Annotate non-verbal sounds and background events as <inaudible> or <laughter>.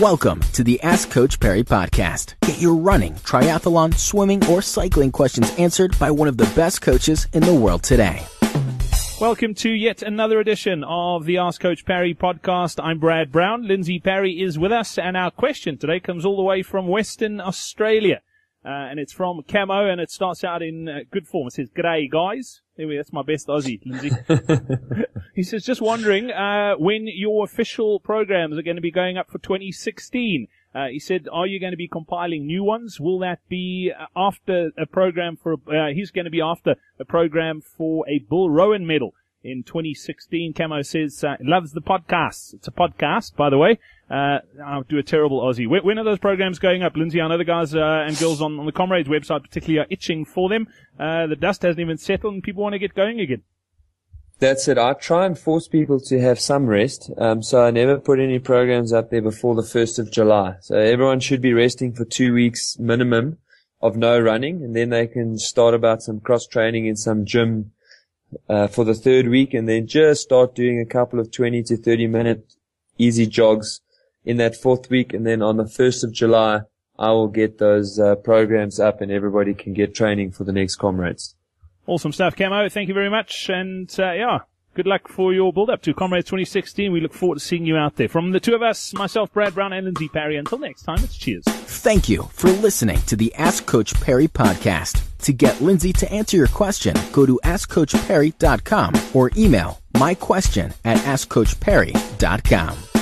Welcome to the Ask Coach Parry podcast. Get your running, triathlon, swimming, or cycling questions answered by one of the best coaches in the world today. Welcome to yet another edition of the Ask Coach Parry podcast. I'm Brad Brown. Lindsey Parry is with us, and our question today comes all the way from Western Australia. Uh, and it's from Camo, and it starts out in uh, good form. It says, G'day, guys. Anyway, that's my best Aussie, Lindsey. <laughs> he says, just wondering uh, when your official programs are going to be going up for 2016. Uh, he said, are you going to be compiling new ones? Will that be uh, after a program for, uh, he's going to be after a program for a Bill Rowan medal in 2016. Camo says, uh, loves the podcast. It's a podcast, by the way. Uh, I'll do a terrible Aussie. When, are those programs going up, Lindsey? I know the guys uh, and girls on, on the Comrades website particularly are itching for them. Uh, the dust hasn't even settled and people want to get going again. That's it. I try and force people to have some rest. Um, so I never put any programs up there before the 1st of July. So everyone should be resting for two weeks minimum of no running and then they can start about some cross training in some gym uh, for the third week and then just start doing a couple of 20 to 30 minute easy jogs in that fourth week. And then on the 1st of July, I will get those uh, programs up and everybody can get training for the next comrades. Awesome stuff, Camo. Thank you very much. And uh, yeah, good luck for your build up to Comrades 2016. We look forward to seeing you out there. From the two of us, myself, Brad Brown, and Lindsey Parry. Until next time, it's cheers. Thank you for listening to the Ask Coach Parry podcast. To get Lindsey to answer your question, go to AskCoachParry.com or email my question at AskCoachParry.com.